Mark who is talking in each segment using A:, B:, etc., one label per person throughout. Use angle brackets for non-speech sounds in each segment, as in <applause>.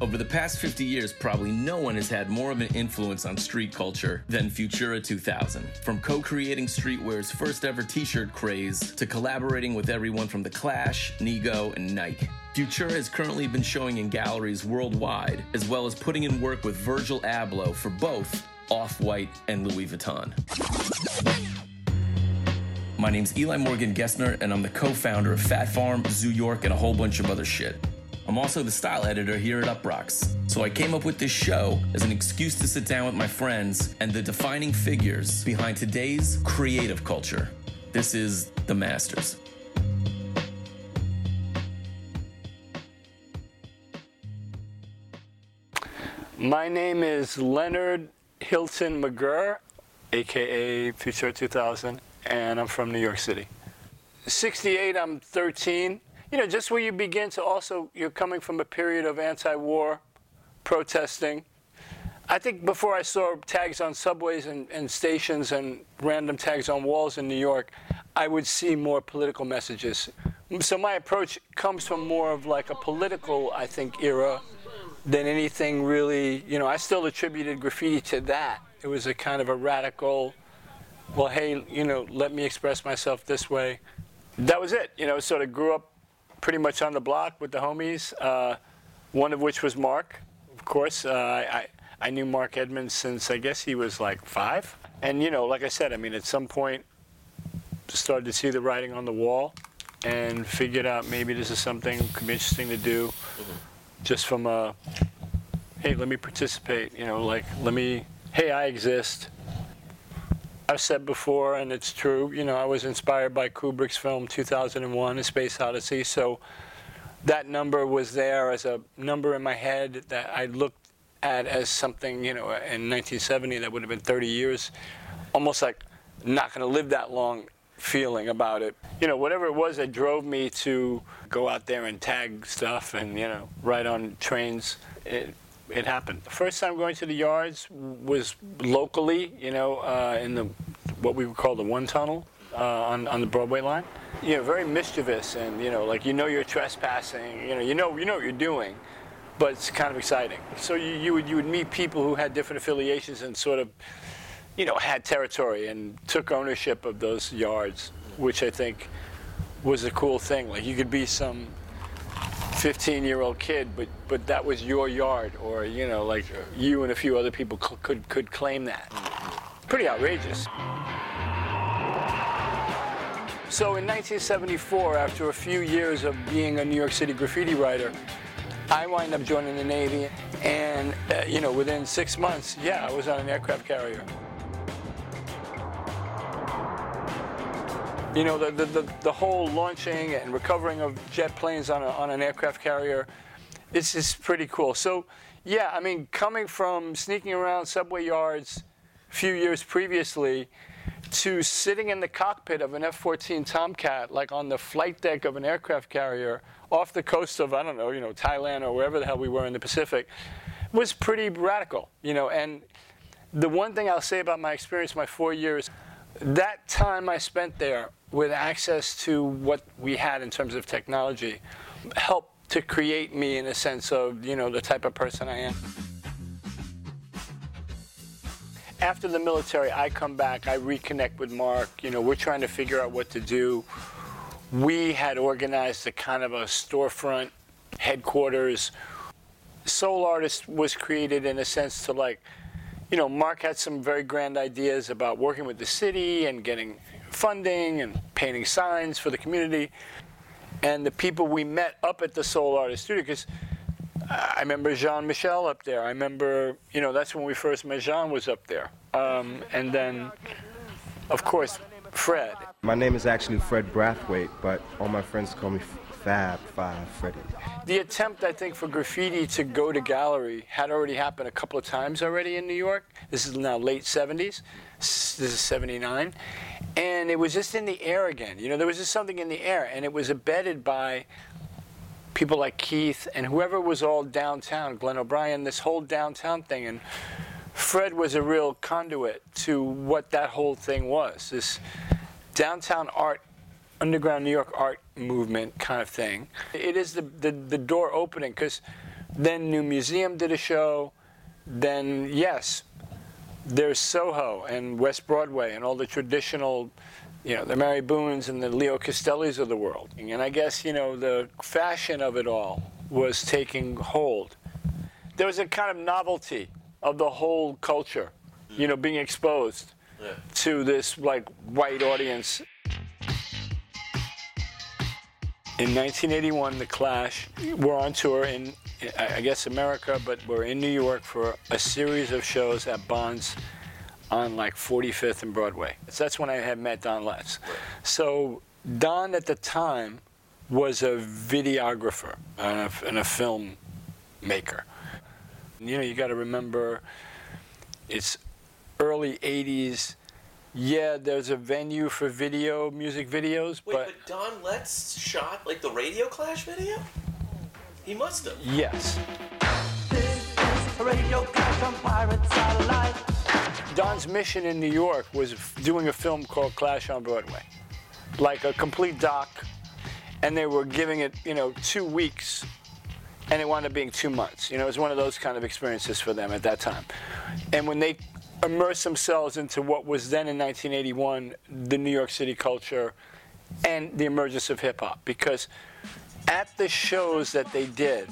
A: Over the past 50 years, probably no one has had more of an influence on street culture than Futura 2000. From co creating streetwear's first ever t shirt craze to collaborating with everyone from The Clash, Nigo, and Nike. Futura has currently been showing in galleries worldwide, as well as putting in work with Virgil Abloh for both Off White and Louis Vuitton. My name's Eli Morgan Gesner, and I'm the co founder of Fat Farm, Zoo York, and a whole bunch of other shit. I'm also the style editor here at Uproxx. So I came up with this show as an excuse to sit down with my friends and the defining figures behind today's creative culture. This is The Masters.
B: My name is Leonard Hilton McGurr, aka Futura 2000, and I'm from New York City. 68, I'm 13 you know, just where you begin to also, you're coming from a period of anti war protesting. I think before I saw tags on subways and, and, stations and random tags on walls in New York, I would see more political messages. So my approach comes from more of like a political, I think, era than anything really, you know, I still attributed graffiti to that. It was a kind of a radical, well, hey, you know, let me express myself this way. That was it. You know, sort of grew up pretty much on the block with the homies, uh, one of which was Mark, of course. Uh, I, I knew Mark Edmonds since I guess he was like five. And, you know, like I said, I mean, at some point, started to see the writing on the wall and figured out maybe this is something could be interesting to do mm-hmm. just from a, hey, let me participate, you know, like, let me, hey, I exist. I've said before, and it's true, you know, I was inspired by Kubrick's film 2001 A Space Odyssey, so that number was there as a number in my head that I looked at as something, you know, in 1970 that would have been 30 years, almost like not going to live that long feeling about it. You know, whatever it was that drove me to go out there and tag stuff and, you know, ride on trains, it, it happened. The first time going to the yards was locally, you know, uh, in the what we would call the one tunnel uh, on on the Broadway line. You know, very mischievous, and you know, like you know you're trespassing. You know, you know you know what you're doing, but it's kind of exciting. So you, you would you would meet people who had different affiliations and sort of, you know, had territory and took ownership of those yards, which I think was a cool thing. Like you could be some 15 year old kid, but, but that was your yard, or, you know, like you and a few other people could, could, could claim that. Pretty outrageous. So in 1974, after a few years of being a New York City graffiti writer, I wind up joining the Navy, and, uh, you know, within six months, yeah, I was on an aircraft carrier. You know, the, the, the, the, whole launching and recovering of jet planes on, a, on an aircraft carrier, it's just pretty cool. So, yeah, I mean, coming from sneaking around subway yards a few years previously to sitting in the cockpit of an F 14 Tomcat, like on the flight deck of an aircraft carrier off the coast of, I don't know, you know, Thailand or wherever the hell we were in the Pacific, was pretty radical, you know. And the one thing I'll say about my experience, my four years, that time I spent there with access to what we had in terms of technology helped to create me in a sense of, you know, the type of person I am. After the military, I come back, I reconnect with Mark. You know, we're trying to figure out what to do. We had organized a kind of a storefront headquarters. Soul Artist was created in a sense to like, you know, Mark had some very grand ideas about working with the city and getting funding and painting signs for the community. And the people we met up at the Soul Artist Studio, because I remember Jean Michel up there. I remember, you know, that's when we first met. Jean was up there. Um, and then, of course, Fred.
C: My name is actually Fred Brathwaite, but all my friends call me Fab Five Freddy.
B: The attempt, I think, for graffiti to go to gallery had already happened a couple of times already in New York. This is now late 70s. This is 79 and it was just in the air again. You know, there was just something in the air, and it was abetted by people like Keith and whoever was all downtown, Glenn O'Brien, this whole downtown thing, and Fred was a real conduit to what that whole thing was. This downtown art, underground New York art movement kind of thing. It is the the, the door opening because Then New Museum did a show. Then, yes, there's Soho and West Broadway and all the traditional, you know, the Mary Boones and the Leo Castellis of the world. And I guess, you know, the fashion of it all was taking hold. There was a kind of novelty of the whole culture, you know, being exposed
A: Yeah.
B: to this like white audience. In 1981, The Clash were on tour in, I guess, America, but we're in New York for a series of shows at Bonds on like 45th and Broadway. So that's when I had met Don Letts. So Don at the time was a videographer and a, and a film maker. You know, you got to remember it's early 80s. Yeah, there's a venue for video, music videos,
A: Wait,
B: but,
A: but Don Letts shot like the Radio Clash video? He must have.
B: yes.
D: This is Radio Clash on Pirate Satellite.
B: Don's mission in New York was f- doing a film called Clash on Broadway, like a complete doc, and they were giving it, you know, two weeks, and it wound up being two months. You know, it was one of those kind of experiences for them at that time. And when they immersed themselves into what was then in 1981 the New York City culture and the emergence of hip hop, because at the shows that they did,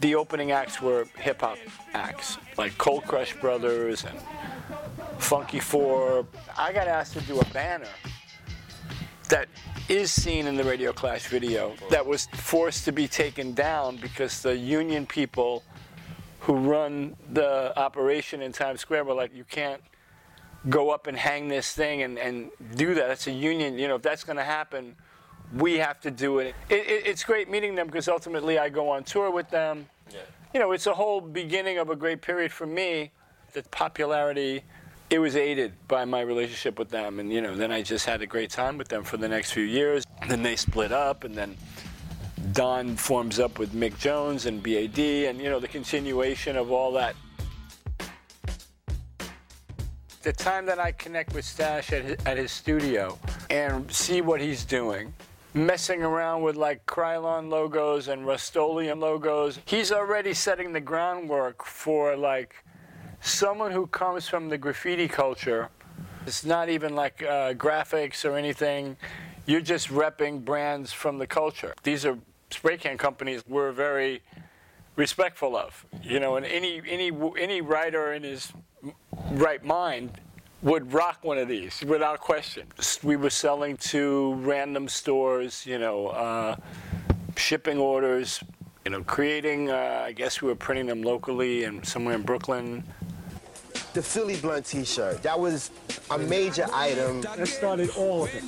B: the opening acts were hip hop acts, like Cold Crush Brothers and Funky Four. I got asked to do a banner that is seen in the Radio Clash video that was forced to be taken down because the union people who run the operation in Times Square were like, you can't go up and hang this thing and, and do that. It's a union. You know, if that's going to happen, we have to do it. It, it. It's great meeting them because ultimately I go on tour with them.
A: Yeah.
B: You know, it's a whole beginning of a great period for me. The popularity, it was aided by my relationship with them. And, you know, then I just had a great time with them for the next few years. Then they split up, and then Don forms up with Mick Jones and BAD, and, you know, the continuation of all that. The time that I connect with Stash at his, at his studio and see what he's doing, messing around with like Krylon logos and Rust-Oleum logos, he's already setting the groundwork for like someone who comes from the graffiti culture. It's not even like uh, graphics or anything. You're just repping brands from the culture. These are spray can companies we're very respectful of. You know, and any any any writer in his right mind would rock one of these without question. We were selling to random stores, you know, uh, shipping orders, you know, creating. Uh, I guess we were printing them locally and somewhere in Brooklyn.
E: The Philly Blunt T-shirt. That was a major item.
F: That started all of it.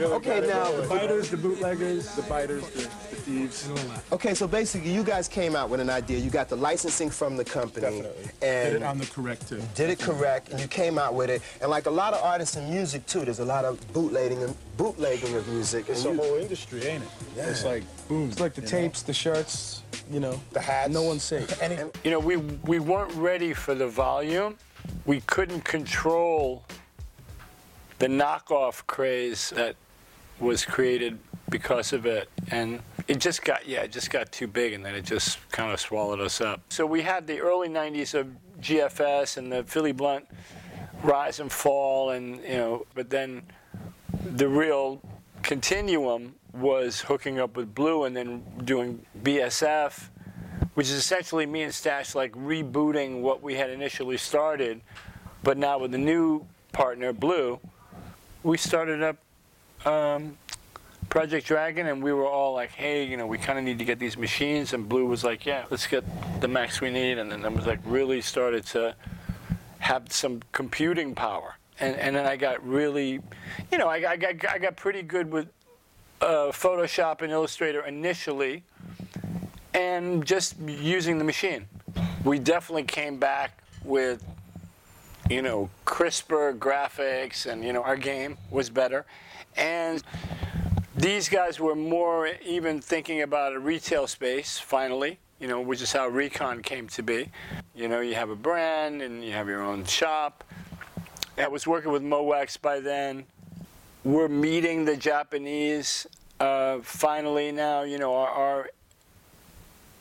F: <laughs>
E: Okay, now
F: The biters, the bootleggers, the biters, the, the thieves.
E: Okay, so basically, you guys came out with an idea. You got the licensing from the company,
F: Definitely.
E: and
F: Did it on the correct too.
E: did it correct, and you came out with it. And like a lot of artists in music too, there's a lot of bootlegging and bootlegging of music.
F: It's
E: and
F: a
E: you-
F: whole industry, ain't it? Yeah. It's like boom.
C: It's like the
F: you know?
C: tapes, the shirts, you know,
E: The hats.
C: No one's safe.
E: And it,
B: You know, we we weren't ready for the volume. We couldn't control the knockoff craze that was created because of it, and it just got yeah, it just got too big, and then it just kind of swallowed us up. So we had the early '90s of GFS and the Philly Blunt rise and fall, and you know, but then the real continuum was hooking up with Blue and then doing BSF which is essentially me and Stash like rebooting what we had initially started, but now with the new partner, Blue, we started up um, Project Dragon, and we were all like, hey, you know, we kind of need to get these machines, and Blue was like, yeah, let's get the max we need, and then it was like really started to have some computing power. And, and then I got really, you know, I, I, got, I got pretty good with uh, Photoshop and Illustrator initially, and just using the machine. We definitely came back with, you know, crisper graphics, and you know, our game was better. And these guys were more even thinking about a retail space. Finally, you know, which is how Recon came to be. You know, you have a brand and you have your own shop. I was working with Mo' Wax by then. We're meeting the Japanese uh, finally now. You know, our, our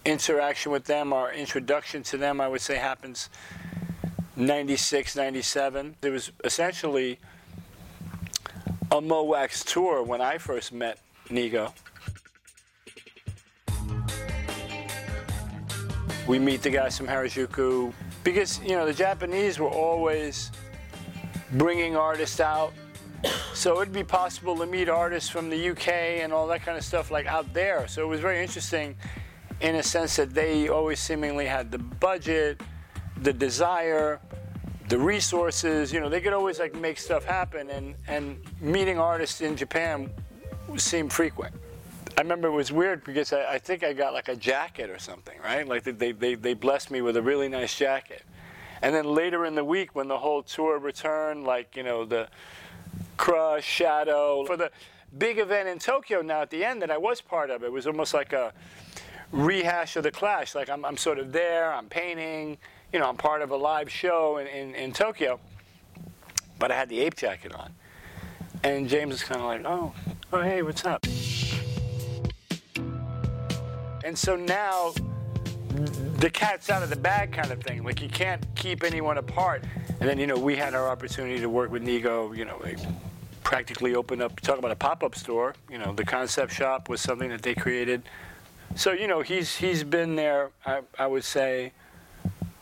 B: interaction with them, our introduction to them, I would say happens 96, 97. There was essentially a Mo' Wax tour when I first met Nigo. We meet the guys from Harajuku because, you know, the Japanese were always bringing artists out. So it'd be possible to meet artists from the UK and all that kind of stuff like out there. So it was very interesting in a sense that they always seemingly had the budget, the desire, the resources. You know, they could always like make stuff happen, and and meeting artists in Japan seemed frequent. I remember it was weird because I, I think I got like a jacket or something, right? Like they, they, they blessed me with a really nice jacket. And then later in the week, when the whole tour returned, like, you know, the Krush, Shadow, for the big event in Tokyo now at the end that I was part of, it was almost like a rehash of the Clash. Like I'm, I'm sort of there, I'm painting, you know, I'm part of a live show in, in, in Tokyo, but I had the ape jacket on. And James is kind of like, oh, oh, hey, what's up? And so now the cat's out of the bag kind of thing. Like you can't keep anyone apart. And then, you know, we had our opportunity to work with Nigo, you know, they practically opened up, talk about a pop-up store. You know, the concept shop was something that they created. So, you know, he's he's been there, I, I would say,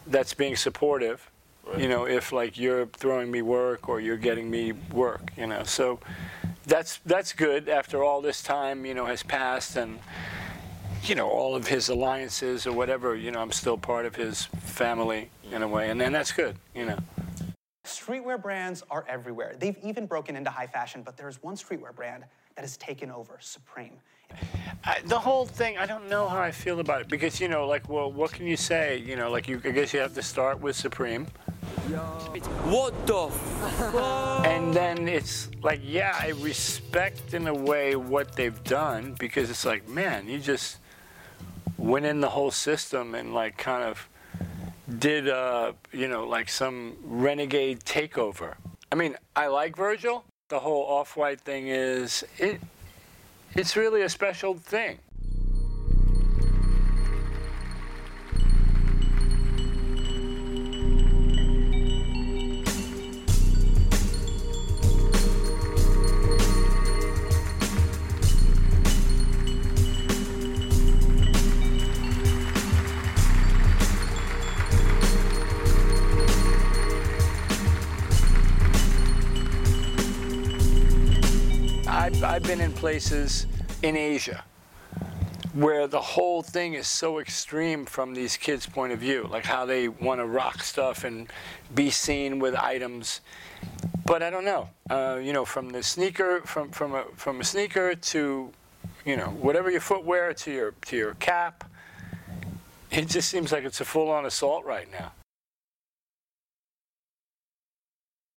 B: that's being supportive. You know, if like you're throwing me work or you're getting me work, you know. So that's that's good after all this time, you know, has passed and you know, all of his alliances or whatever, you know, I'm still part of his family in a way, and, then that's good, you know.
G: Streetwear brands are everywhere. They've even broken into high fashion, but there's one streetwear brand that has taken over Supreme.
B: I, the whole thing, I don't know how I feel about it because, you know, like, well, what can you say? You know, like, you, I guess you have to start with Supreme.
H: What the fuck?
B: And then it's like, yeah, I respect in a way what they've done because it's like, man, you just went in the whole system and like kind of did uh, you know like some renegade takeover. I mean, I like Virgil. The whole off-white thing is it. It's really a special thing. I've been in places in Asia where the whole thing is so extreme from these kids' point of view, like how they want to rock stuff and be seen with items. But I don't know, uh, you know, from the sneaker, from from a from a sneaker to, you know, whatever your footwear to your to your cap, it just seems like it's a full-on assault right now.